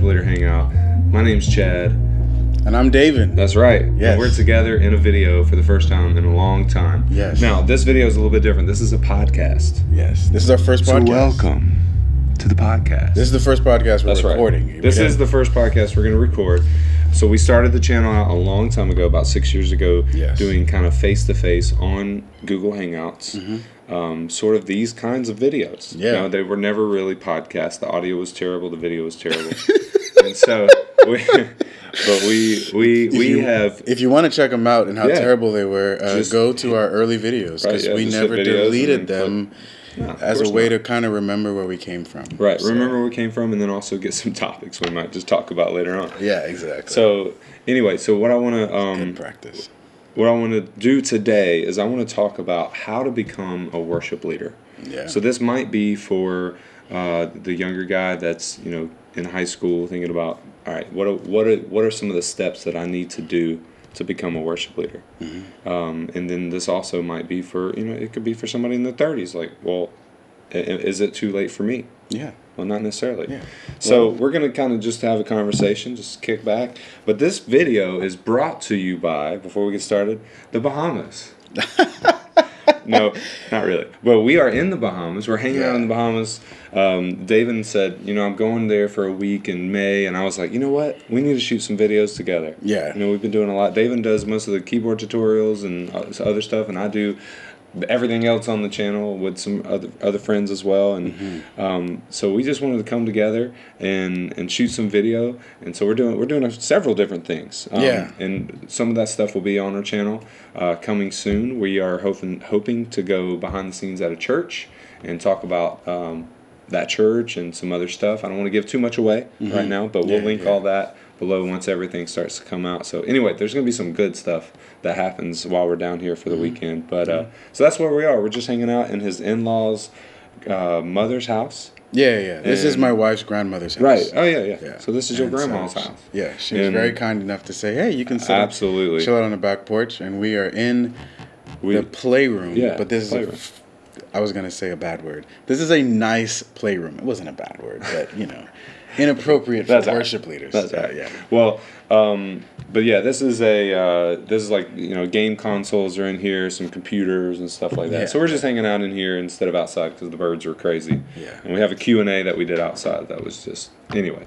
Worship Hangout. My name's Chad. And I'm David. That's right. And Yes. we're together in a video for the first time in a long time. Yes. Now, this video is a little bit different. This is a podcast. Yes. This is our first podcast. welcome to the podcast. This is the first podcast we're That's right. recording. This We is the first podcast we're going to record. So we started the channel out a long time ago, about six years ago, Yes. doing kind of face to face on Google Hangouts. Mm-hmm. Um, sort of these kinds of videos. Yeah. You know, they were never really podcasts. The audio was terrible. The video was terrible. and so, we, but we we we you- have If you want to check them out and how Yeah. terrible they were, uh, Just- go to our early videos Right, because yeah, we never deleted them No, as a way not. to kind of remember where we came from. right So- remember where we came from, and then also get some topics we might just talk about later on. Yeah, exactly. So anyway, so what I want to um, practice. What I want to do today is I want to talk about how to become a worship leader. Yeah. So this might be for uh, the younger guy that's you know in high school thinking about all right, what are, what are what are some of the steps that I need to do to become a worship leader? Mm-hmm. Um, and then this also might be for you know it could be for somebody in the thirties. Like, well, is it too late for me? Yeah. Well, not necessarily. Yeah. So we're gonna kind of just have a conversation, just kick back. But this video is brought to you by, before we get started, the Bahamas. no, not really. But we are in the Bahamas. We're hanging out in the Bahamas. Um, David said, you know, I'm going there for a week in May, and I was like, you know what? We need to shoot some videos together. Yeah. You know, we've been doing a lot. David does most of the keyboard tutorials and uh, other stuff, and I do everything else on the channel with some other other friends as well. And Mm-hmm. um, so we just wanted to come together and and shoot some video. And so we're doing we're doing a, several different things. Um, Yeah. And some of that stuff will be on our channel uh, coming soon. We are hoping hoping to go behind the scenes at a church and talk about. Um, that church and some other stuff. I don't want to give too much away right now, but we'll Mm-hmm. Yeah, link yeah. all that below once everything starts to come out. So anyway, there's going to be some good stuff that happens while we're down here Mm-hmm. for the weekend. But uh, so that's where we are. We're just hanging out in his in-laws' uh, mother's house. Yeah, yeah. This is my wife's grandmother's house. Right. Oh yeah, yeah. Yeah. So this is your And so grandma's she- house. Yeah, she was And- very kind enough to say, "Hey, you can sit, Absolutely. chill out on the back porch," and we are in We- the playroom. Yeah, but this playroom. is. A, I was gonna say a bad word. This is a nice playroom. It wasn't a bad word, but you know, inappropriate for That's all right. worship leaders. That's right. yeah. Well, um, but yeah, this is a uh, this is like you know game consoles are in here, some computers and stuff like that. Yeah. So we're just hanging out in here instead of outside because the birds were crazy. Yeah. And we have a Q and A that we did outside. That was just anyway.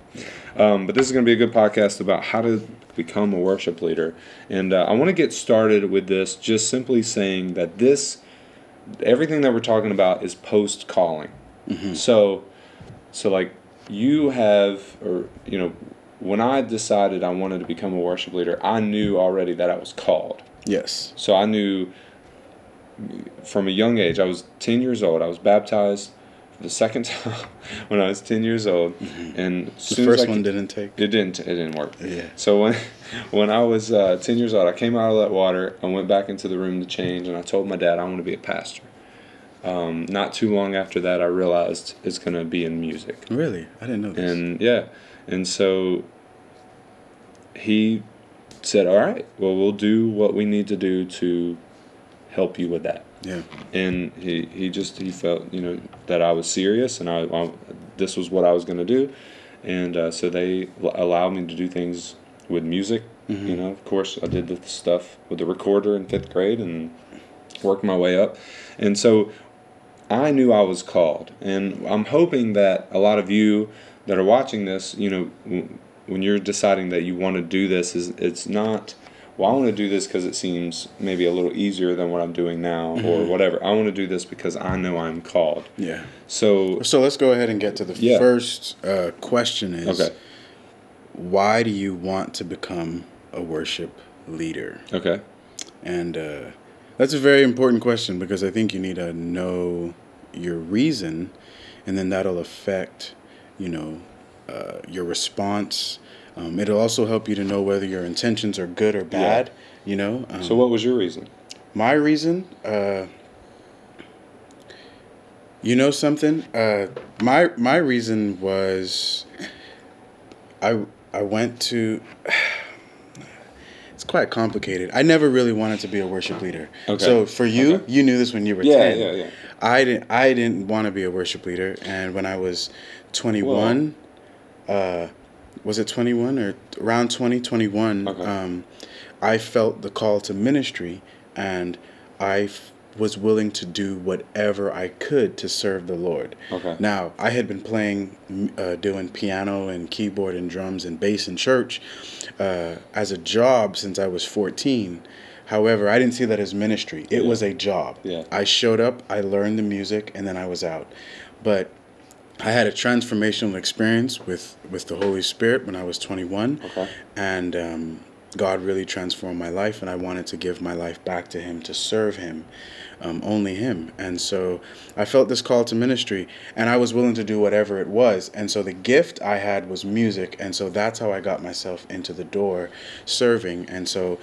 Um, but this is going to be a good podcast about how to become a worship leader, and uh, I want to get started with this just simply saying that this everything that we're talking about is post calling. So, so like you have, or you know, when I decided I wanted to become a worship leader, I knew already that I was called. Yes. So I knew from a young age. I was ten years old. I was baptized the second time when I was ten years old, and as The first I one didn't take. it didn't. It didn't work. Yeah. So when when I was uh, ten years old, I came out of that water. I went back into the room to change, and I told my dad I want to be a pastor. Um, not too long after that, I realized it's going to be in music, Really, I didn't know this. and yeah, and so he said, "All right, well, we'll do what we need to do to help you with that." yeah. and he, he just he felt you know that I was serious and I, I this was what I was going to do, and uh, so they l- allowed me to do things with music. You know, of course, I did the stuff with the recorder in fifth grade and worked my way up, and so I knew I was called, and I'm hoping that a lot of you that are watching this, you know, when you're deciding that you want to do this, is it's not. Well, I want to do this because it seems maybe a little easier than what I'm doing now, or whatever. I want to do this because I know I'm called. Yeah. So, So let's go ahead and get to the Yeah. first uh, question. Is okay, why do you want to become a worship leader? okay, And uh, that's a very important question because I think you need to know your reason, and then that'll affect, you know, uh, your response. Um, it'll also help you to know whether your intentions are good or bad. You know. Um, so what was your reason? my reason, uh, you know something. Uh, my my reason was, I I went to. Quite complicated. I never really wanted to be a worship leader. Okay. So for you, Okay. you knew this when you were Yeah, ten. yeah, yeah. I I didn't. I didn't want to be a worship leader, and when I was twenty one, uh, was it 21 or around 2021, Okay. um, I felt the call to ministry and I f- was willing to do whatever I could to serve the Lord. Okay. Now, I had been playing, uh, doing piano and keyboard and drums and bass in church uh, as a job since I was 14. However, I didn't see that as ministry. It Yeah. was a job. Yeah. I showed up, I learned the music, and then I was out. But I had a transformational experience with, with the Holy Spirit when I was 21. Okay. And um, God really transformed my life, and I wanted to give my life back to Him to serve Him, um, only Him. And so I felt this call to ministry, and I was willing to do whatever it was. And so the gift I had was music, and so that's how I got myself into the door serving. And so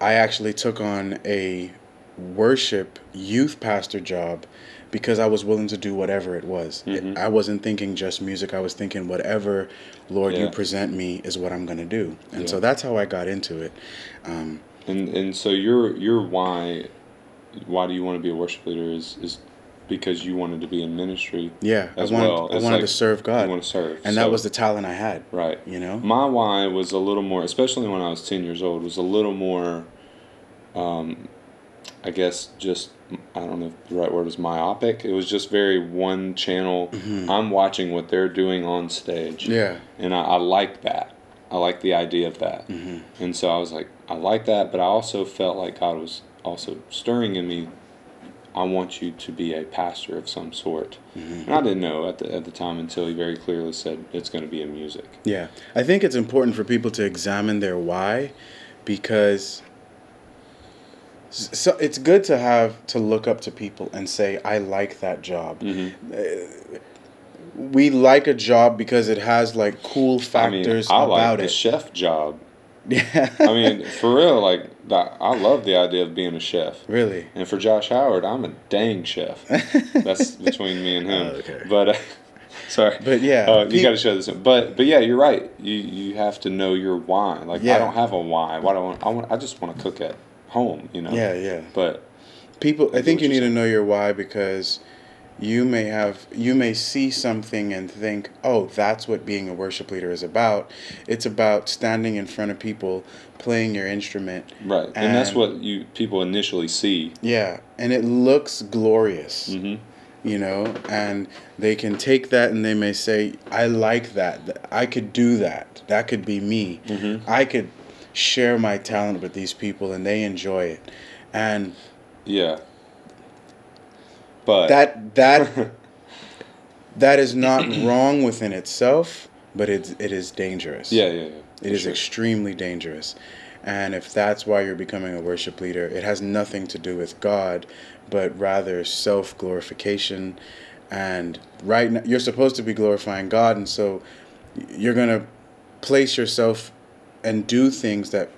I actually took on a worship youth pastor job because I was willing to do whatever it was. Mhm. I wasn't thinking just music. I was thinking whatever Lord you present me is what I'm going to do. And Yeah. so that's how I got into it. Um, And and so your your why why do you want to be a worship leader is is because you wanted to be in ministry yeah, I wanted, well. I wanted like to serve God. You want to serve, and that was the talent I had, right. you know? My why was a little more, especially when I was ten years old, was a little more. Um, I guess just I don't know if the right word is myopic. It was just very one channel. I'm watching what they're doing on stage. Mm-hmm. Yeah. and I, I like that. I like the idea of that. Mm-hmm. And so I was like, I like that, but I also felt like God was also stirring in me. I want you to be a pastor of some sort. Mm-hmm. And I didn't know at the at the time until he very clearly said it's going to be in music. Yeah. I think it's important for people to examine their why because so it's good to have to look up to people and say I like that job. Mm-hmm. We like a job because it has like cool I mean, factors I like about the it. chef job. Yeah. I mean, for real, like that, I love the idea of being a chef. really. And for Josh Howard, I'm a dang chef. That's between me and him. Oh, okay. But uh, sorry. But yeah, uh, you got to show this. But but yeah, you're right. You you have to know your why. Like Yeah. I don't have a why. Why do I want? I want. I just want to cook at home. You know. Yeah, yeah. But People I think you you're need to know your why because you may have you may see something and think, "Oh, that's what being a worship leader is about." It's about standing in front of people, playing your instrument. right, and, that's what you people initially see. Yeah, and it looks glorious. hmm you know, and they can take that and they may say, I like that. I could do that. That could be me. Mhm. I could share my talent with these people and they enjoy it. And Yeah. But that that that is not wrong within itself, but it's it is dangerous. yeah, yeah, yeah. It is sure. extremely dangerous. And if that's why you're becoming a worship leader, it has nothing to do with God, but rather self glorification. And right now, you're supposed to be glorifying God, and so you're going to place yourself and do things that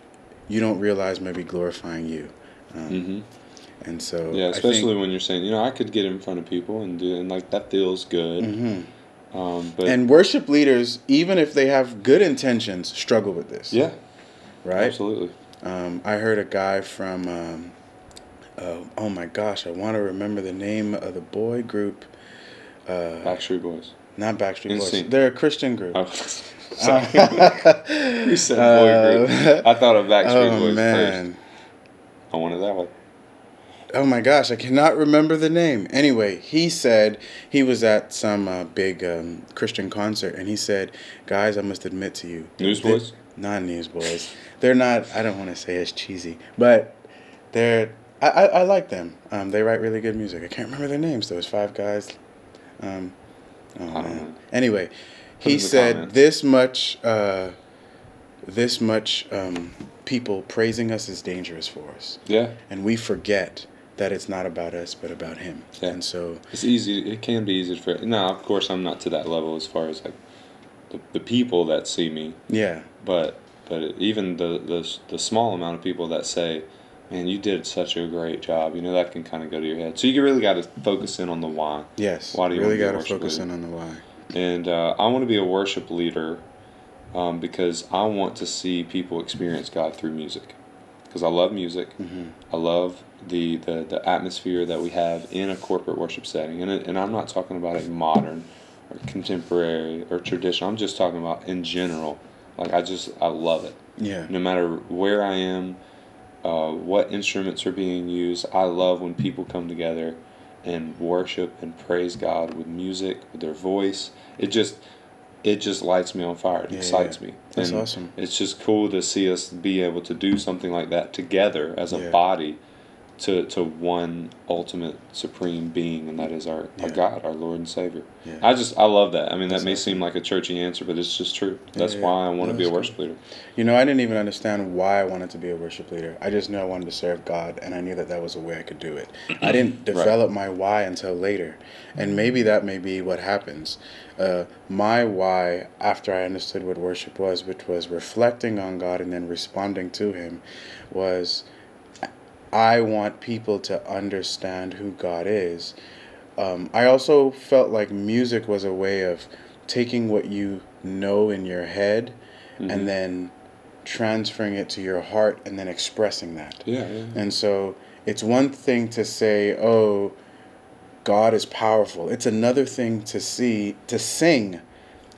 you don't realize may be glorifying you. Um, Mhm. And so, Yeah, especially think- when you're saying, you know, I could get in front of people and do, and like that feels good. Mhm. Um, but and worship leaders, even if they have good intentions, struggle with this. yeah, Right? absolutely. Um, I heard a guy from, um, uh, oh my gosh, I want to remember the name of the boy group. Uh, Backstreet Boys. not Backstreet Boys. They're a Christian group. Oh, sorry. you said boy group. I thought of Backstreet oh Boys man. first. I wanted that one. Oh my gosh, I cannot remember the name. Anyway, he said he was at some uh, big um, Christian concert, and he said, "Guys, I must admit to you, Newsboys, not Newsboys. They're not. I don't want to say it's cheesy, but they're. I, I, I like them. Um, they write really good music. I can't remember their names. Those five guys. Um, oh man. Anyway, he said comments. this much. Uh, this much um, people praising us is dangerous for us Yeah, and we forget that it's not about us but about him Yeah. and so it's easy. It can be easy for. No, of course I'm not to that level as far as like the, the people that see me, yeah but but even the, the the small amount of people that say, "Man, you did such a great job," you know that can kind of go to your head. So you really got to focus in on the why. yes Why do you really wanna be a got to focus leader? in on the why And uh, I want to be a worship leader um, because I want to see people experience God through music. Because I love music. Mhm. I love the, the, the atmosphere that we have in a corporate worship setting. And, it, and I'm not talking about a modern or contemporary or traditional. I'm just talking about in general. Like I just I love it. Yeah. No matter where I am, uh, what instruments are being used, I love when people come together and worship and praise God with music, with their voice. It just it just lights me on fire. It Yeah, excites yeah. me. That's and awesome. It's just cool to see us be able to do something like that together as a Yeah. body to, to one ultimate supreme being and that is our, our God, our Lord and Savior. Yeah. I just I love that. I mean that may seem like a churchy answer, but it's just true. That's yeah. why I want to be a worship leader. You know, I didn't even understand why I wanted to be a worship leader. I just knew I wanted to serve God, and I knew that that was a way I could do it. I didn't develop my why until later, and maybe that may be what happens. Uh, my why, after I understood what worship was, which was reflecting on God and then responding to Him, was I want people to understand who God is. Um, I also felt like music was a way of taking what you know in your head Mhm. and then transferring it to your heart and then expressing that. Yeah, yeah. And so it's one thing to say, "Oh, God is powerful." It's another thing to see to sing,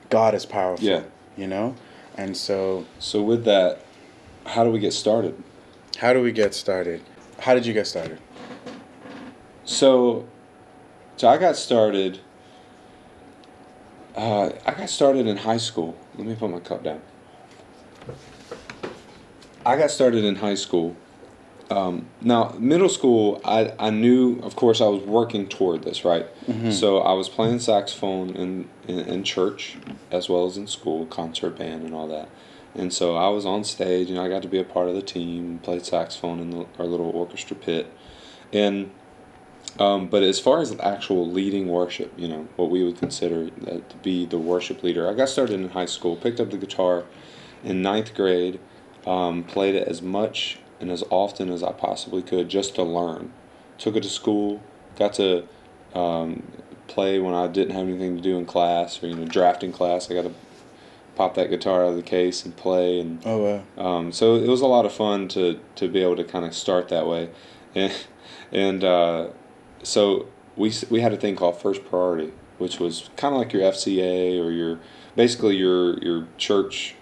"God is powerful." Yeah. You know? And so So with that, how do we get started? how do we get started? How did you get started? So, so I got started. Uh, I got started in high school. Let me put my cup down. I got started in high school. Um, now, middle school, I, I knew, of course, I was working toward this, right? So I was playing saxophone in, in, in church as well as in school, concert band and all that. And so I was on stage, and I got to be a part of the team, played saxophone in the, our little orchestra pit. And um, but as far as actual leading worship, you know, what we would consider to be the worship leader, I got started in high school, picked up the guitar in ninth grade, um, played it as much and as often as I possibly could just to learn. Took it to school, got to um, play when I didn't have anything to do in class or, you know, drafting class. I got to pop that guitar out of the case and play and Oh, wow. um, so it was a lot of fun to, to be able to kind of start that way, and and uh, so we we had a thing called first priority, which was kind of like your FCA or your basically your your church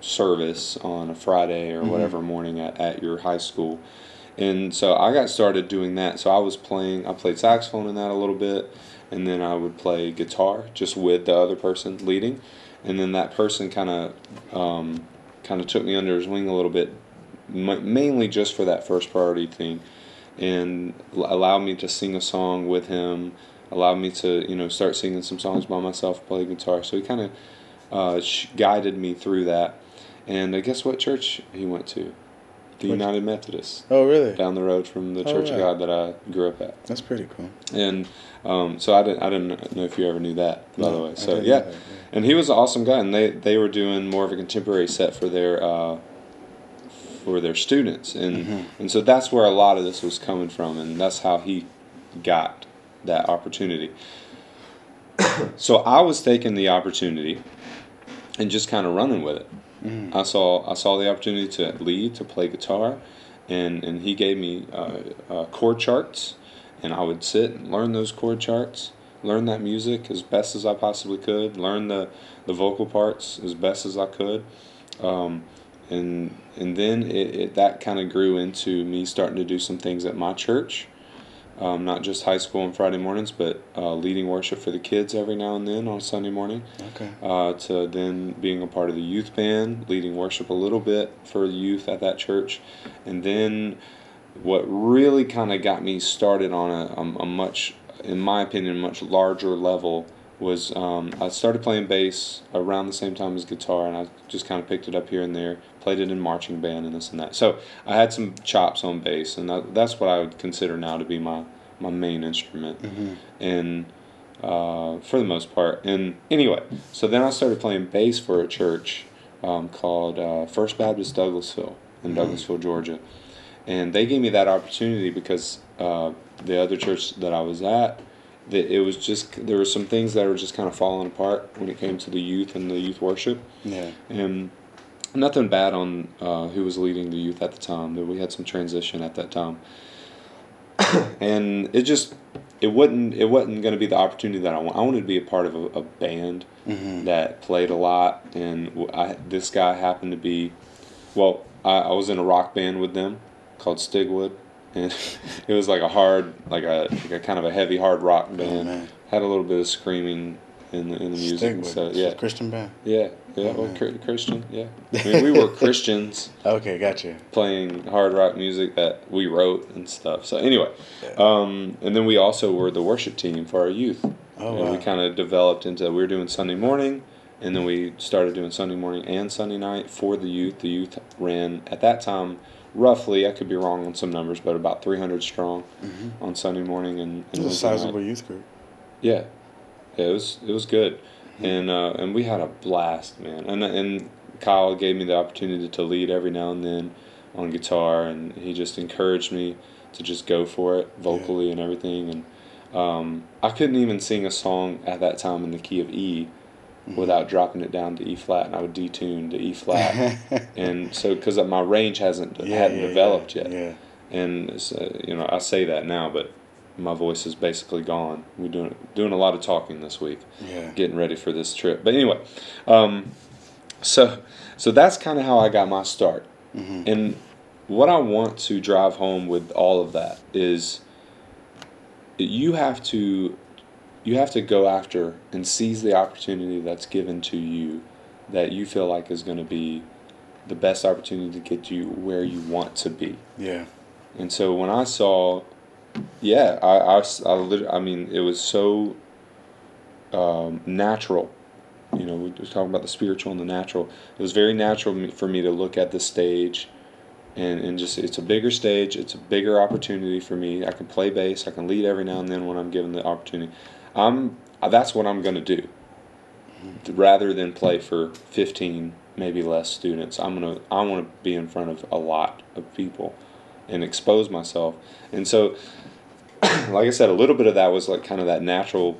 service on a Friday or whatever morning at, at your high school. And so I got started doing that. So I was playing, I played saxophone in that a little bit, and then I would play guitar just with the other person leading. And then that person kind of um, kind of took me under his wing a little bit, ma- mainly just for that first priority thing, and allowed me to sing a song with him, allowed me to you know start singing some songs by myself, play guitar. So he kind of uh, guided me through that. And uh, guess what church he went to? The Which- United Methodist Oh, really? down the road from the Oh, Church of. God that I grew up at. That's pretty cool. And um, so I didn't I didn't know if you ever knew that by the way. So yeah. that, yeah. and he was an awesome guy, and they they were doing more of a contemporary set for their uh, for their students, and Mm-hmm. and so that's where a lot of this was coming from, and that's how he got that opportunity. so I was taking the opportunity and just kind of running with it. Mm. I saw I saw the opportunity to lead to play guitar, and and he gave me uh, uh, chord charts, and I would sit and learn those chord charts, learn that music as best as I possibly could, learn the the vocal parts as best as I could, um, and and then it, it that kind of grew into me starting to do some things at my church. Um, not just high school on Friday mornings, but uh, leading worship for the kids every now and then on Sunday morning Okay. uh, to then being a part of the youth band, leading worship a little bit for the youth at that church, and then what really kind of got me started on a, a, a much, in my opinion, much larger level was um, I started playing bass around the same time as guitar, and I just kind of picked it up here and there, played it in marching band and this and that. So I had some chops on bass, and that, that's what I would consider now to be my my main instrument, Mm-hmm. and uh, for the most part. And anyway, so then I started playing bass for a church um, called uh, First Baptist Douglasville in Douglasville, Georgia, and they gave me that opportunity because uh, the other church that I was at, that it was just there were some things that were just kind of falling apart when it came to the youth and the youth worship, Yeah. and nothing bad on uh, who was leading the youth at the time. That we had some transition at that time, and it just it wasn't it wasn't going to be the opportunity that I want. I wanted to be a part of a, a band Mm-hmm. that played a lot, and I, this guy happened to be, well, I, I was in a rock band with them called Stigwood, and it was like a hard, like a, like a kind of a heavy hard rock band. Oh. Had a little bit of screaming in the in the music, so It's yeah, Christian band. yeah, yeah, Oh, well. Chri- Christian, yeah. I mean, we were Christians Okay, gotcha. playing hard rock music that we wrote and stuff. So anyway, Yeah. um, and then we also were the worship team for our youth. Oh, and we kind of developed into we were doing Sunday morning, and then we started doing Sunday morning and Sunday night for the youth. The youth ran at that time roughly I could be wrong on some numbers, but about 300 strong on Sunday morning and, and It's a Wednesday night. sizable youth group. Yeah, yeah, it was it was good, and uh, and we had a blast, man. And and Kyle gave me the opportunity to lead every now and then on guitar, and he just encouraged me to just go for it vocally and everything. And um, I couldn't even sing a song at that time in the key of E without dropping it down to E flat, and I would detune to E flat. and so because my range hasn't hadn't developed yet, Yeah. and it's, uh, you know I say that now, but my voice is basically gone. We're doing doing a lot of talking this week, Yeah. getting ready for this trip. But anyway, um, so so that's kind of how I got my start, Mhm. and what I want to drive home with all of that is you have to you have to go after and seize the opportunity that's given to you that you feel like is going to be the best opportunity to get you where you want to be. Yeah. And so when I saw, yeah, I, I, I, lit- I mean, it was so um, natural. You know, we were talking about the spiritual and the natural. It was very natural for me to look at the stage and, and just, it's a bigger stage, it's a bigger opportunity for me. I can play bass, I can lead every now and then when I'm given the opportunity. I'm, that's what I'm going to do. Rather than play for 15, maybe less students, I'm gonna I want to be in front of a lot of people and expose myself. And so, like I said, a little bit of that was like kind of that natural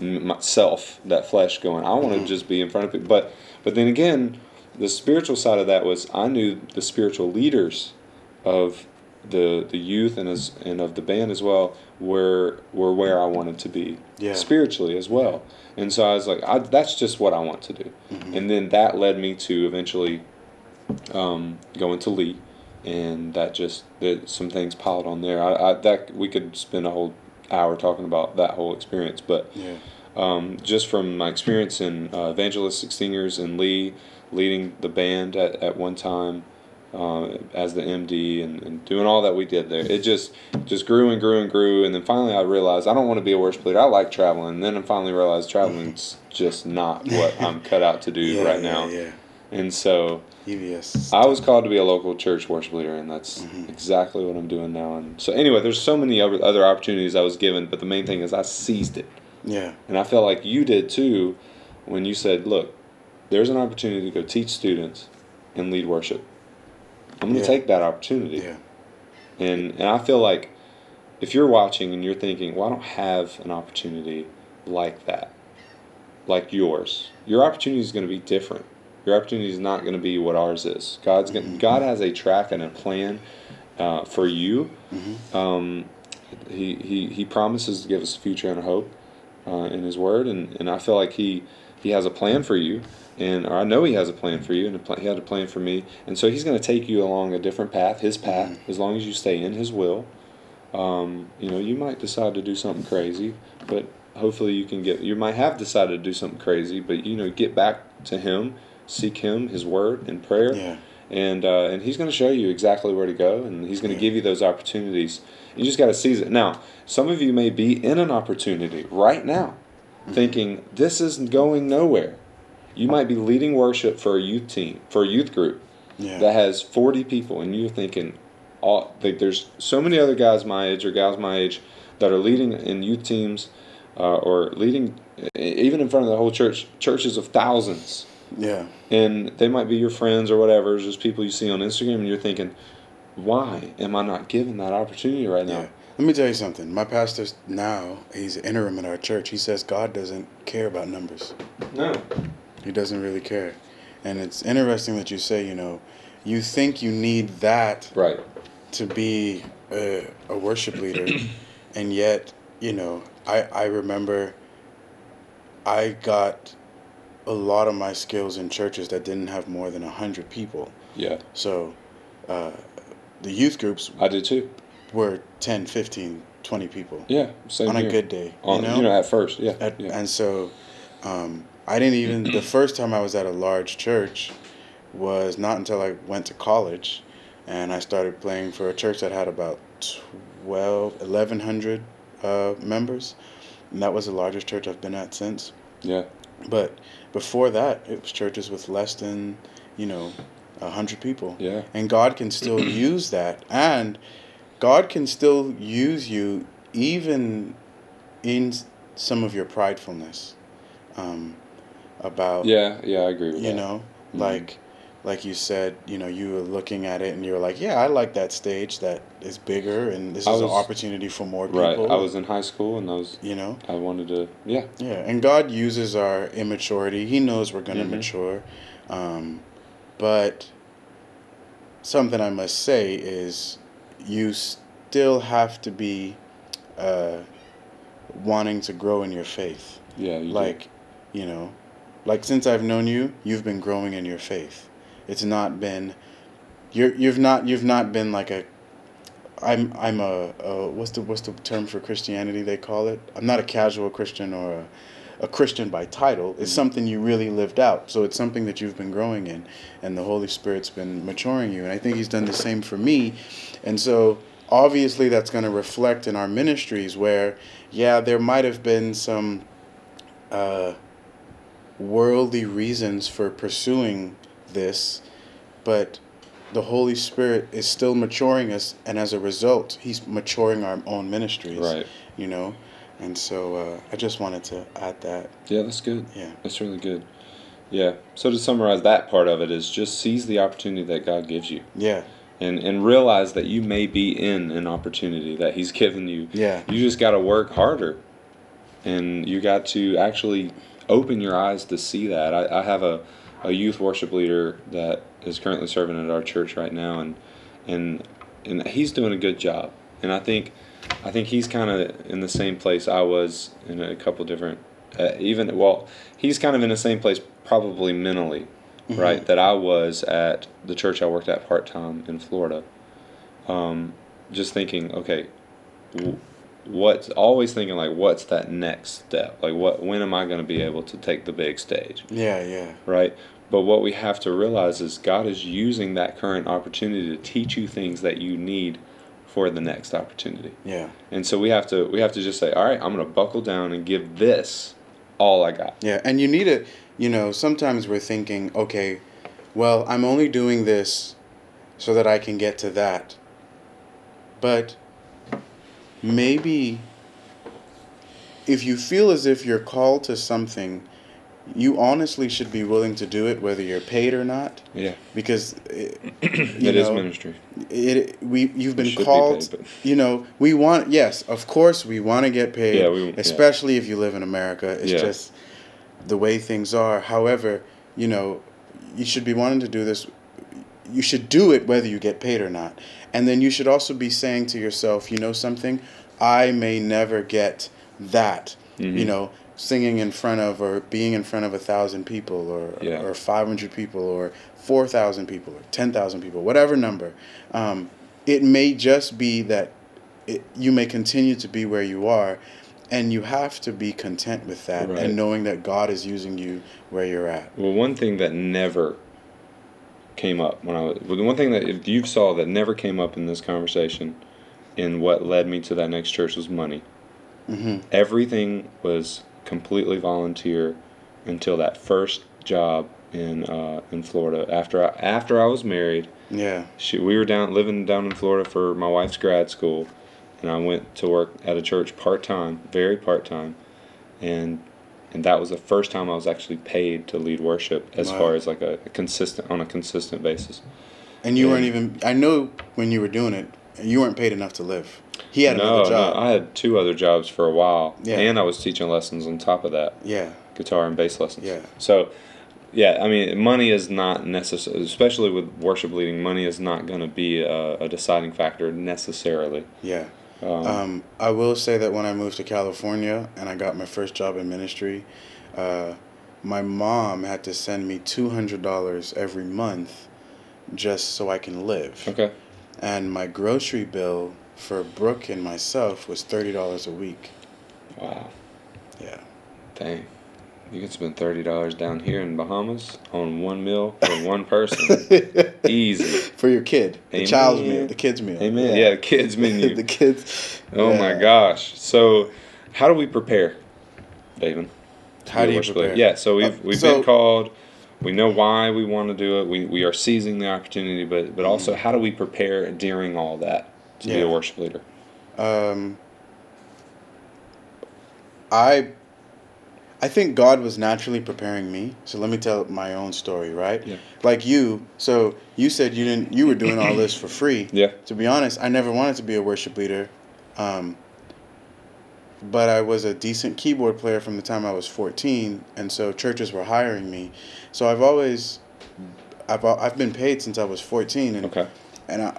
m- self, that flesh going. I want to mm-hmm. just be in front of people. But but then again, the spiritual side of that was I knew the spiritual leaders of the the youth and as and of the band as well were were where I wanted to be Yeah. spiritually as well. And so I was like, I, that's just what I want to do. And then that led me to eventually um, going to Lee, and that just that some things piled on there. I, I that we could spend a whole hour talking about that whole experience, but Yeah. um, just from my experience in uh, evangelistic singers and Lee leading the band at, at one time uh, as the MD and, and doing all that we did there. It just just grew and grew and grew, and then finally I realized I don't want to be a worship leader. I like traveling, and then I finally realized traveling's just not what I'm cut out to do Yeah, right yeah, now. Yeah. And so EVS. I was called to be a local church worship leader, and that's Mhm. exactly what I'm doing now. And so anyway, there's so many other other opportunities I was given, but the main thing is I seized it. yeah. And I felt like you did too when you said, look, there's an opportunity to go teach students and lead worship. I'm going to Yeah. take that opportunity. Yeah. And, and I feel like if you're watching and you're thinking, well, I don't have an opportunity like that, like yours, your opportunity is going to be different. Your opportunity is not going to be what ours is. God's going, God has a track and a plan uh, for you. Mm-hmm. Um, he, he, he promises to give us a future and a hope uh, in His Word, and, and I feel like He He has a plan for you, and or I know He has a plan for you, and a pl- He had a plan for me, and so He's going to take you along a different path, His path, as long as you stay in His will. Um, you know, you might decide to do something crazy, but hopefully you can get. You might have decided to do something crazy, but you know, get back to Him, seek Him, His Word, and prayer Yeah. and uh, and he's going to show you exactly where to go, and he's going to Yeah. give you those opportunities. You just got to seize it. Now, some of you may be in an opportunity right now, Mm-hmm. thinking this isn't going nowhere. You might be leading worship for a youth team, for a youth group Yeah. that has forty people, and you're thinking, all like there's so many other guys my age or gals my age that are leading in youth teams, uh, or leading even in front of the whole church, churches of thousands yeah. and they might be your friends or whatever, just people you see on Instagram, and you're thinking, why am I not given that opportunity right now? Yeah. Let me tell you something. My pastor now, he's interim at our church. He says God doesn't care about numbers. No. He doesn't really care. And it's interesting that you say, you know, you think you need that Right. to be a, a worship leader, and yet you know, I I remember I got a lot of my skills in churches that didn't have more than 100 people. Yeah, So uh, the youth groups I did too. were 10, 15, 20 people Yeah, on a good day. On, you know? at first, yeah, At, yeah. And so um, I didn't even, the first time I was at a large church was not until I went to college and I started playing for a church that had about 12, 1,100 uh, members. And that was the largest church I've been at since. yeah, But before that, it was churches with less than, you know, a hundred people. yeah, And God can still use that, and God can still use you even in some of your pridefulness. Um, about yeah, yeah. I agree with you that. know, Mhm. like like you said, you know, you were looking at it and you were like, yeah, I like that stage that is bigger, and this I is an opportunity for more people. Right. I was in high school and I was you know. I wanted to yeah. Yeah, and God uses our immaturity. He knows we're going to Mhm. mature. Um, but something I must say is you still have to be uh, wanting to grow in your faith. Yeah, you like, you know, like since I've known you, you've been growing in your faith. It's not been you're you've not you've not been like a I'm I'm a, a what's the what's the term for Christianity they call it? I'm not a casual Christian or a, a Christian by title. It's something you really lived out. So it's something that you've been growing in, and the Holy Spirit's been maturing you. And I think He's done the same for me. And so obviously that's going to reflect in our ministries where, yeah, there might have been some uh, worldly reasons for pursuing this, but the Holy Spirit is still maturing us, and as a result, He's maturing our own ministries. Right. You know, and so uh, I just wanted to add that. Yeah, that's good. Yeah. That's really good. Yeah. So to summarize that part of it is just seize the opportunity that God gives you. Yeah. And and realize that you may be in an opportunity that he's given you. Yeah. You just got to work harder. And you got to actually open your eyes to see that. I, I have a, a youth worship leader that is currently serving at our church right now and and and he's doing a good job. And I think I think he's kind of in the same place I was in a couple different uh, even well, he's kind of in the same place probably mentally, right? That I was at the church I worked at part time in Florida. Um, just thinking, okay, what's always thinking like, what's that next step? Like, what when am I going to be able to take the big stage, Yeah. Yeah. right? But what we have to realize is God is using that current opportunity to teach you things that you need for the next opportunity. Yeah. And so we have to we have to just say, all right, I'm going to buckle down and give this all I got. Yeah, and you need it you know, sometimes we're thinking, okay, well, I'm only doing this so that I can get to that. But maybe if you feel as if you're called to something, you honestly should be willing to do it whether you're paid or not Yeah, because it, it you is know, ministry. it we you've been should be called paid, you know we want yes of course we want to get paid Yeah, we- yeah. especially if you live in america it's Yeah. just the way things are however you know you should be wanting to do this you should do it whether you get paid or not and then you should also be saying to yourself you know something i may never get that you Mhm. know singing in front of or being in front of a thousand people or Yeah. or 500 people or 4,000 people or 10,000 people, whatever number. Um, it may just be that it, you may continue to be where you are, and you have to be content with that Right. and knowing that God is using you where you're at. Well, one thing that never came up when I was the one thing that you saw that never came up in this conversation, in what led me to that next church was money. hmm Everything was completely volunteer until that first job in uh, in Florida. After I, after I was married, Yeah. she, we were down living down in Florida for my wife's grad school, and I went to work at a church part time, very part time, and and that was the first time I was actually paid to lead worship as Wow. far as like a, a consistent on a consistent basis. And you Yeah. weren't even, I know when you were doing it, you weren't paid enough to live. He had no, another job. no, I had two other jobs for a while, Yeah. and I was teaching lessons on top of that, yeah. guitar and bass lessons. Yeah. So, yeah, I mean, money is not necessary, especially with worship leading. Money is not going to be a, a deciding factor necessarily. Yeah. Um, Um, I will say that when I moved to California and I got my first job in ministry, uh, my mom had to send me two hundred dollars every month, just so I can live. okay. And my grocery bill for Brooke and myself was thirty dollars a week. Wow. Yeah. Dang. You could spend thirty dollars down here in Bahamas on one meal for one person. Easy. For your kid, the child's meal, the kid's meal. Amen. Yeah, the kids menu. the kids. Oh my gosh. So, how do we prepare, David? How be do you prepare? Yeah. So we've Uh, we've so- been called. We know why we want to do it. We, we are seizing the opportunity, but but also how do we prepare during all that to be Mm-hmm. A worship leader? Um, I, I think God was naturally preparing me. So let me tell my own story, right? Yeah. Like you, so you said you didn't, you were doing all this for free. Yeah. To be honest, I never wanted to be a worship leader, um, but I was a decent keyboard player from the time I was fourteen, and so churches were hiring me. So I've always, I've I've been paid since I was fourteen, and Okay. and I,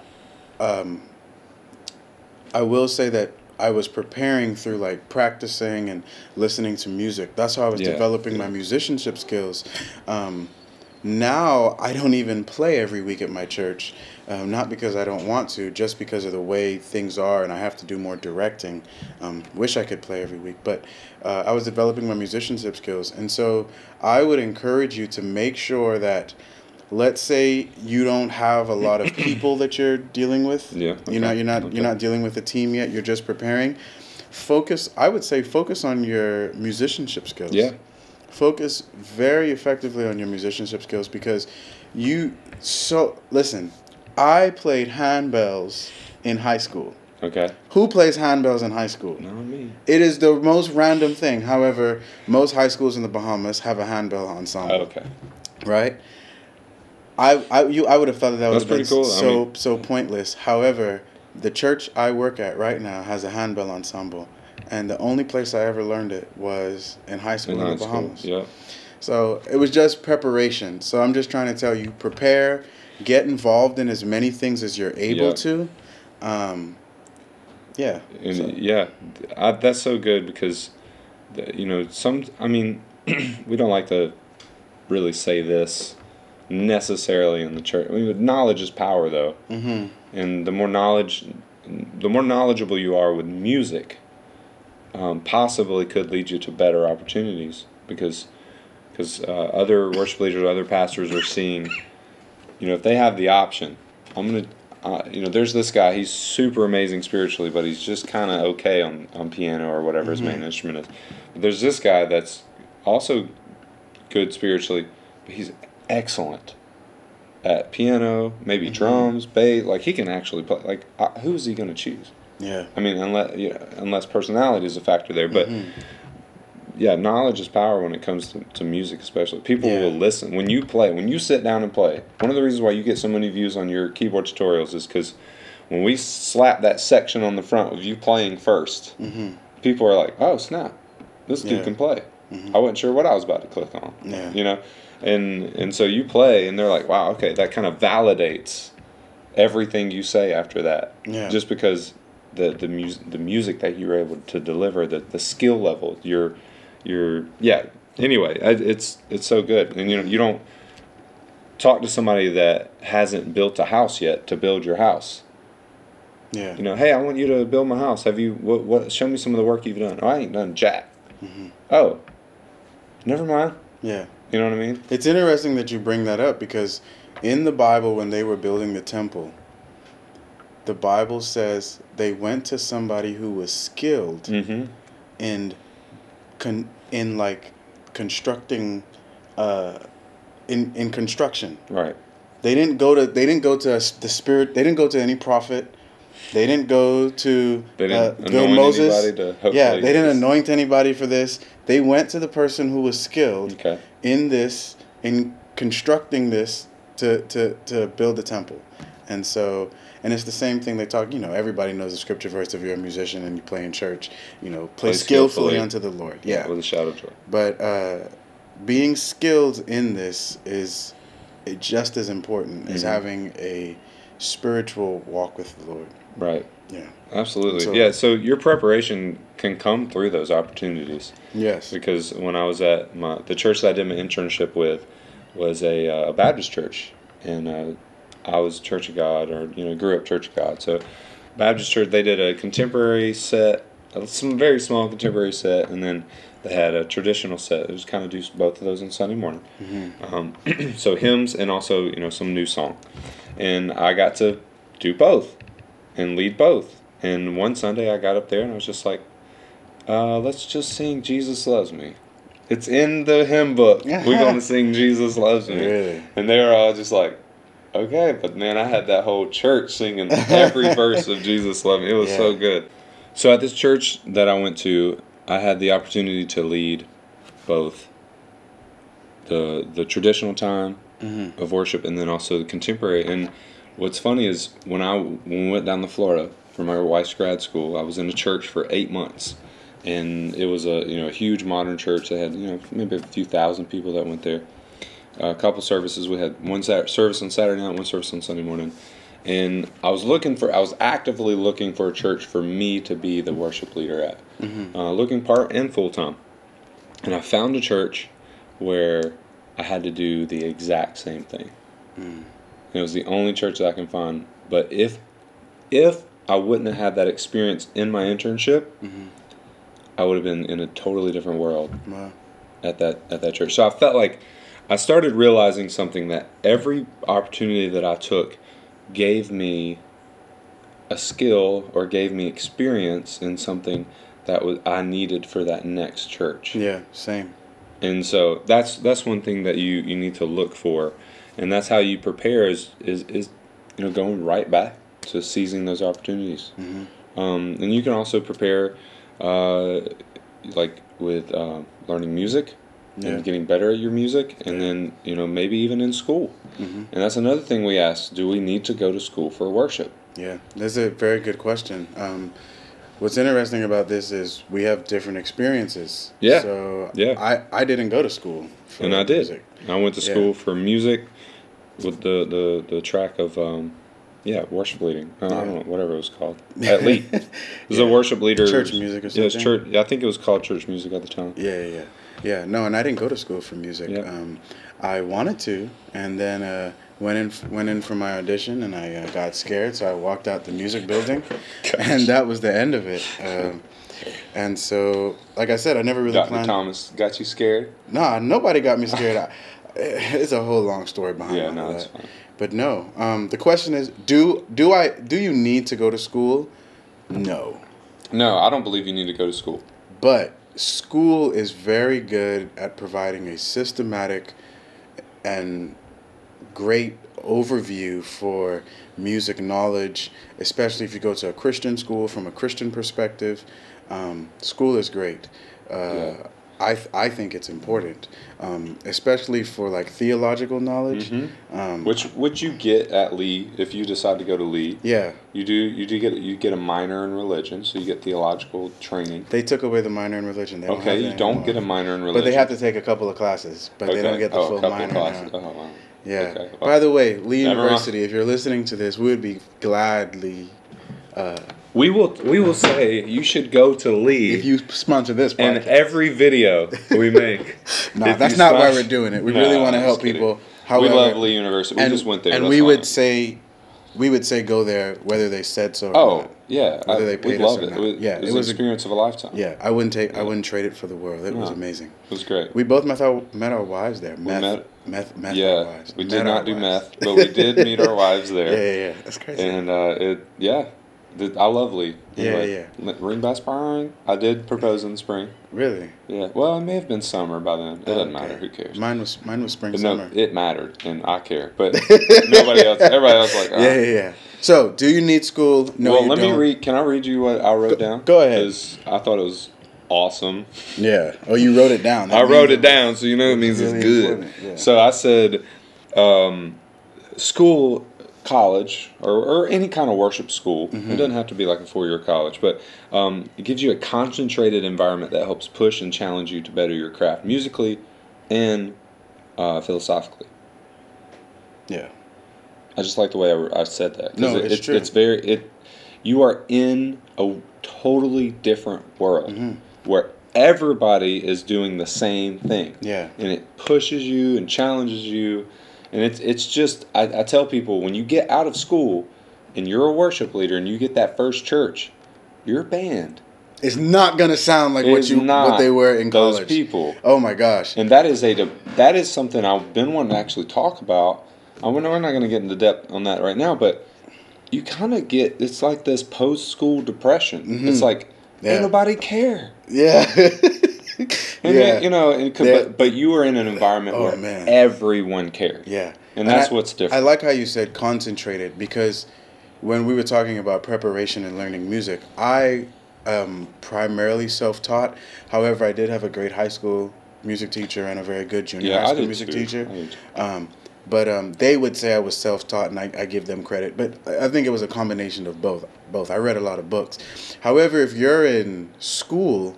um, I will say that I was preparing through like practicing and listening to music. That's how I was Yeah. developing my musicianship skills. Um, now I don't even play every week at my church, um, not because I don't want to, just because of the way things are, and I have to do more directing. Um, wish I could play every week, but uh, I was developing my musicianship skills, and so I would encourage you to make sure that let's say you don't have a lot of people that you're dealing with. Yeah, You're not you're not okay. you're not dealing with a team yet. You're just preparing. Focus. I would say focus on your musicianship skills. Yeah. Focus very effectively on your musicianship skills because you. So listen, I played handbells in high school. Okay. Who plays handbells in high school? Not me. It is the most random thing. However, most high schools in the Bahamas have a handbell ensemble Okay. right? I, I you I would have thought that, that That's would have been pretty cool. I so mean- so pointless. However, the church I work at right now has a handbell ensemble, and the only place I ever learned it was in high school In high the school. Bahamas. Yeah. So it was just preparation. So I'm just trying to tell you, prepare, get involved in as many things as you're able Yeah. to. Um, yeah. And so- yeah, I, that's so good because, you know, some. I mean, we don't like to really say this necessarily in the church. I mean, knowledge is power, though, Mhm. and the more knowledge, the more knowledgeable you are with music, um, possibly could lead you to better opportunities because, because uh, other worship leaders, other pastors are seeing, you know, if they have the option, I'm gonna. Uh, you know, there's this guy. He's super amazing spiritually, but he's just kind of okay on, on piano or whatever his main instrument is. But there's this guy that's also good spiritually, but he's excellent at piano, maybe drums, bass. Like he can actually play. Like uh, who is he going to choose? Yeah. I mean, unless yeah, unless personality is a factor there, but. Mm-hmm. Yeah, knowledge is power when it comes to, to music, especially. People Yeah. will listen. When you play, when you sit down and play, one of the reasons why you get so many views on your keyboard tutorials is because when we slap that section on the front of you playing 1st people are like, oh, snap, this Mm-hmm. Yeah. dude can play. I wasn't sure what I was about to click on. Yeah. You know? And, and so you play, and they're like, wow, okay, that kind of validates everything you say after that. Yeah. Just because the the music the music that you were able to deliver, the the skill level, your your yeah. Anyway, it's it's so good, and you know you don't talk to somebody that hasn't built a house yet to build your house. Yeah. You know, hey, I want you to build my house. Have you what what? Show me some of the work you've done. Oh, I ain't done jack. Mm-hmm. Oh, never mind. Yeah. You know what I mean? It's interesting that you bring that up because in the Bible, when they were building the temple, the Bible says they went to somebody who was skilled Mm-hmm. in, con- in like constructing, uh, in in construction. Right. They didn't go to they didn't go to the spirit. They didn't go to any prophet. They didn't go to They uh, didn't go anoint Moses. to yeah, they didn't anoint anybody for this. They went to the person who was skilled Okay. in this in constructing this to to to build the temple and so and it's the same thing they talk you know everybody knows the scripture verse if you're a musician and you play in church you know play, Play skillfully, skillfully. unto the lord yeah With a shout of joy. but uh being skilled in this is uh, just as important as Mhm. having a spiritual walk with the Lord. Right. Yeah. Absolutely. So- yeah. So your preparation can come through those opportunities. Yes. because when I was at my the church that I did my internship with was a, uh, a Baptist church, and uh, I was Church of God, or you know, grew up Church of God. So Baptist church, they did a contemporary set, some very small contemporary set, and then they had a traditional set. It was kind of do both of those on Sunday morning. Um, so hymns and also you know some new song, and I got to do both and lead both. And one Sunday I got up there and I was just like, uh, let's just sing Jesus Loves Me. It's in the hymn book. We're going to sing Jesus Loves Me. Really? And they were all just like, okay. But man, I had that whole church singing every verse of Jesus Loves Me. It was so good. So at this church that I went to, I had the opportunity to lead both the the traditional time Mm-hmm. of worship and then also the contemporary. And what's funny is when I when we went down to Florida for my wife's grad school, I was in a church for eight months, and it was a you know a huge modern church. They had you know maybe a few thousand people that went there. a couple services. We had one Sat- service on Saturday night, one service on Sunday morning, and I was looking for I was actively looking for a church for me to be the worship leader at, uh, looking part and full time, and I found a church where I had to do the exact same thing. It was the only church that I can find. But if if I wouldn't have had that experience in my internship, mm-hmm. I would have been in a totally different world Wow. at that at that church. So I felt like I started realizing something that every opportunity that I took gave me a skill or gave me experience in something that was I needed for that next church. Yeah. Same. And so that's that's one thing that you, you need to look for, and that's how you prepare is is, is you know going right back to seizing those opportunities. Um, and you can also prepare, uh, like with uh, learning music Yeah. and getting better at your music, and then you know maybe even in school. And that's another thing we ask: Do we need to go to school for worship? Yeah, that's a very good question. Um, what's interesting about this is we have different experiences. Yeah. So Yeah. I, I didn't go to school. For and I did. music. I went to Yeah. school for music with the the, the track of um, yeah worship leading. I Yeah. don't know whatever it was called. At least It was a worship leader. Church music or something. Yeah, it was church. I think it was called church music at the time. Yeah, yeah, yeah. Yeah, no, and I didn't go to school for music. Yeah. Um, I wanted to, and then uh, went in went in for my audition, and I uh, got scared, so I walked out the music building, and that was the end of it. Um, and so, like I said, I never really Dr. planned. Thomas got you scared. Nah, nobody got me scared. I, it's a whole long story behind Yeah, no, that. fine. But no, um, the question is, do do I do you need to go to school? No, No, I don't believe you need to go to school. but school is very good at providing a systematic and great overview for music knowledge, especially if you go to a Christian school from a Christian perspective. Um, school is great. Uh, Yeah. I, th- I think it's important, um, especially for like theological knowledge. Mhm. Um, Which would you get at Lee if you decide to go to Lee? yeah, You do you do get you get a minor in religion, so you get theological training. they took away the minor in religion. They don't Okay, you don't anymore. get a minor in religion. But they have to take a couple of classes, but they don't get the oh, full minor. classes. Oh, wow. Yeah. Okay. By the way, Lee University, if you're listening to this, we would be gladly uh, We will we will say you should go to Lee if you sponsor this podcast. every video we make. no, that's not why we're doing it. We No, really want to help people. However, we love Lee University. We and, just went there. and we would say, we would say go there whether they said so. Or Oh not. yeah, Whether I, they we paid us love or it. not. It was, Yeah, it was, it an was a- experience of a lifetime. Yeah, I wouldn't take. I wouldn't trade it for the world. It was amazing. it was great. We both met our met our wives there. Meth, met- meth, meth. yeah, wives. we did not do wives. meth, but we did meet our wives there. Yeah, yeah, yeah. That's crazy. And uh, it, yeah, I love Lee. Yeah, yeah. yeah. Ring by spring. I did propose in spring. really, Yeah. Well, it may have been summer by then. It doesn't Okay. matter. Who cares? Mine was mine was spring But no, it mattered, and I care. But nobody else. Everybody else like. ah. yeah, yeah, yeah. So, do you need school? No, well, let don't. me read. Can I read you what I wrote down? go ahead. 'Cause I thought it was awesome. Yeah. Oh, you wrote it down. That I wrote it down, so you know it means really it's good. yeah. So I said, um, school, college, or, or any kind of worship school. Mm-hmm. It doesn't have to be like a four-year college, but um, it gives you a concentrated environment that helps push and challenge you to better your craft musically and uh, philosophically. Yeah. I just like the way I, I said that. No, it, it's it- true. It's very it. You are in a totally different world Mm-hmm. Where everybody is doing the same thing. Yeah. and it pushes you and challenges you, and it's it's just I, I tell people when you get out of school and you're a worship leader and you get that first church, your band It's not gonna sound like what is you what they were in those college. people. Oh my gosh. And that is a that is something I've been wanting to actually talk about. I mean, we're not going to get into depth on that right now, but you kind of get it's like this post school depression. It's like Mm-hmm. Yeah. ain't nobody care. Yeah. And yeah. then, you know, and, could- Yeah. but, but you were in an environment Oh, where man. everyone cared. Yeah. And that's I- what's different. I like how you said concentrated because when we were talking about preparation and learning music, I am primarily self taught. However, I did have a great high school music teacher and a very good junior Yeah, high I school did music too. teacher. I did too. Um, but um, they would say I was self taught, and I, I give them credit. But I think it was a combination of both. Both. I read a lot of books. However, if you're in school,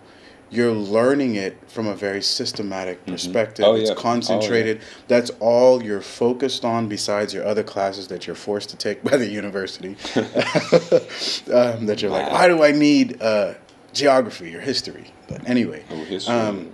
you're learning it from a very systematic perspective. Oh, it's yeah. Oh, yeah. concentrated. That's all you're focused on besides your other classes that you're forced to take by the university. um, that you're like, why do I need uh, geography or history? But anyway, Oh, history. um,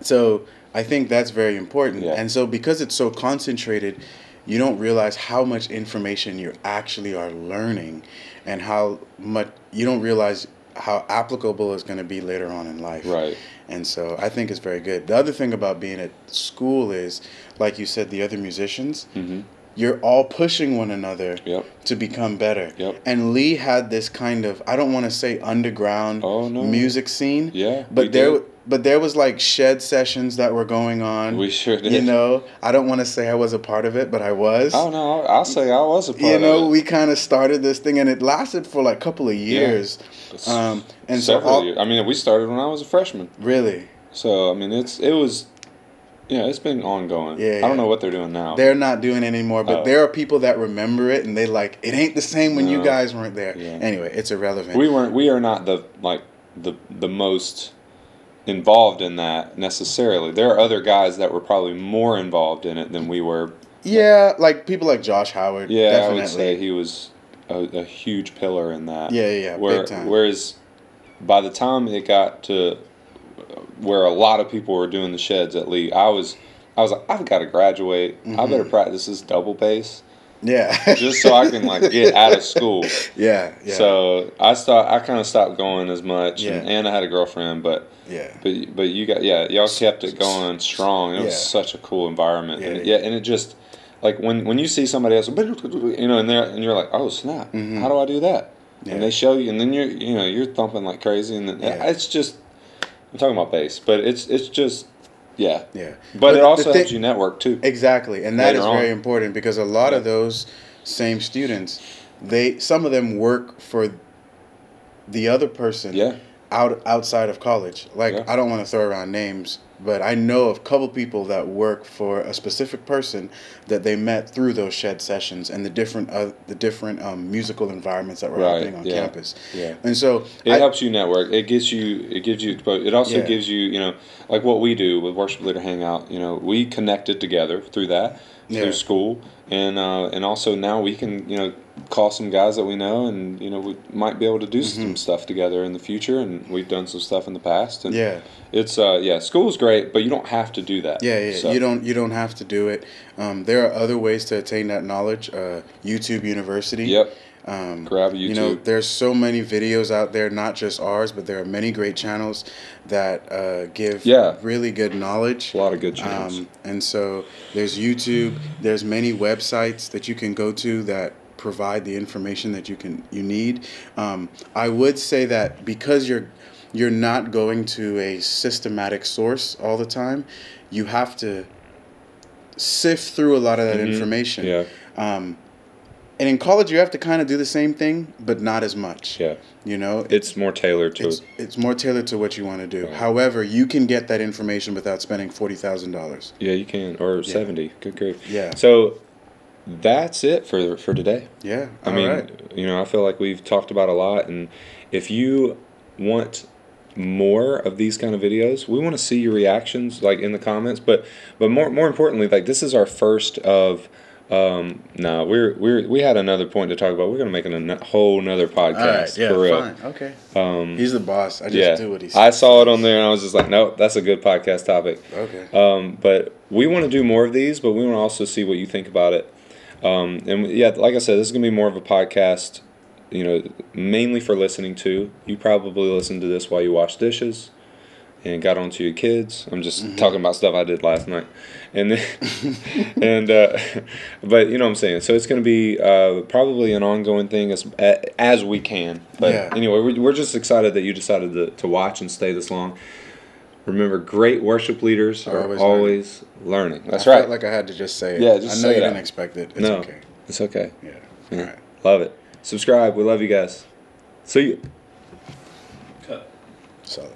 so I think that's very important. Yeah. And so because it's so concentrated, you don't realize how much information you actually are learning and how much you don't realize how applicable it's going to be later on in life. Right. And so I think it's very good. The other thing about being at school is, like you said, the other musicians, hmm you're all pushing one another Yep. to become better. Yep. And Lee had this kind of I don't want to say underground Oh, no. music scene. Yeah. But there did. but there was like shed sessions that were going on. We sure did. You know, I don't want to say I was a part of it, but I was. Oh no, I'll, I'll say I was a part you know, it. we kind of started this thing and it lasted for like a couple of years. It's Um, and so several all, years. I mean, we started when I was a freshman. really, So I mean, it's it was, yeah, it's been ongoing. Yeah, I don't know what they're doing now. they're not doing it anymore, but Oh. there are people that remember it and they like it ain't the same when you guys weren't there. Yeah. Anyway, it's irrelevant. we weren't. We are not the like the the most involved in that necessarily. There are other guys that were probably more involved in it than we were. yeah, like people like Josh Howard. Yeah, definitely. I would say he was a, a huge pillar in that. Yeah, yeah, yeah, Where, big time. Whereas by the time it got to where a lot of people were doing the sheds at Lee, I was I was like, I've got to graduate. I Mm-hmm. better practice this double bass yeah, just so I can like get out of school. yeah, yeah, So I start. I kind of stopped going as much, and, Yeah. and I had a girlfriend, but yeah, but but you got yeah, y'all kept it going strong. It was such a cool environment. Yeah, and it, yeah. yeah, and it just like when when you see somebody else, you know, and they and you're like, oh snap, Mhm. how do I do that? Yeah. And they show you, and then you're you know you're thumping like crazy, and then, Yeah. it's just I'm talking about bass, but it's it's just yeah. yeah. But, the- it also thi- helps you network too. Exactly, and that is on. very important because a lot of those same students, they some of them work for the other person Yeah. Out outside of college. Like Yeah. I don't want to throw around names, but I know of a couple people that work for a specific person that they met through those shed sessions and the different uh, the different um, musical environments that were Right, happening on yeah. campus. Yeah. And so It I- helps you network. It gives you. It gives you. expo- It also Yeah. gives you. You know, like what we do with worship leader hangout. You know, we connected together through that through school, and uh, and also now we can you know call some guys that we know, and you know we might be able to do Mm-hmm. some stuff together in the future, and we've done some stuff in the past. And yeah. it's uh yeah, school's great, but you don't have to do that. Yeah, yeah. So, You don't you don't have to do it. Um, there are other ways to attain that knowledge. Uh, YouTube University. Yep. Um, Grab a You know, there's so many videos out there, not just ours, but there are many great channels that uh, give Yeah. really good knowledge. A lot of good channels. Um, and so there's YouTube. There's many websites that you can go to that provide the information that you can you need. Um, I would say that because you're you're not going to a systematic source all the time, you have to sift through a lot of that Mhm. information. Yeah. Um, and in college, you have to kind of do the same thing, but not as much. Yeah. You know, It's more tailored to it's, it's more tailored to what you want to do. Right. However, you can get that information without spending forty thousand dollars. Yeah, you can. Or seventy. Good grief. Yeah. So that's it for for today. Yeah. I all mean, right. you know, I feel like we've talked about a lot, and if you want more of these kind of videos, we want to see your reactions, like in the comments. But but more more importantly, like this is our first of Um, no, we're we're we had another point to talk about. We're gonna make an, a whole nother podcast All right, yeah, for real. fine, okay. Um, He's the boss. I just yeah, do what he says. I saw it on there and I was just like, nope, that's a good podcast topic. Okay. Um, but we want to do more of these, but we want to also see what you think about it. Um, and yeah, like I said, this is gonna be more of a podcast. You know, mainly for listening to. You probably listen to this while you wash dishes, and got onto your kids. I'm just Mm-hmm. talking about stuff I did last night, and then, and uh, but you know what I'm saying. So it's gonna be uh, probably an ongoing thing as as we can. But Yeah. anyway, we're, we're just excited that you decided to, to watch and stay this long. Remember, great worship leaders Are always always, learning. That's I right. Like I had to just say it. Yeah, just I know you didn't expect it. It's no, okay. it's okay. Yeah. Yeah. All right. Love it. Subscribe. We love you guys. See you. Cut. Solid.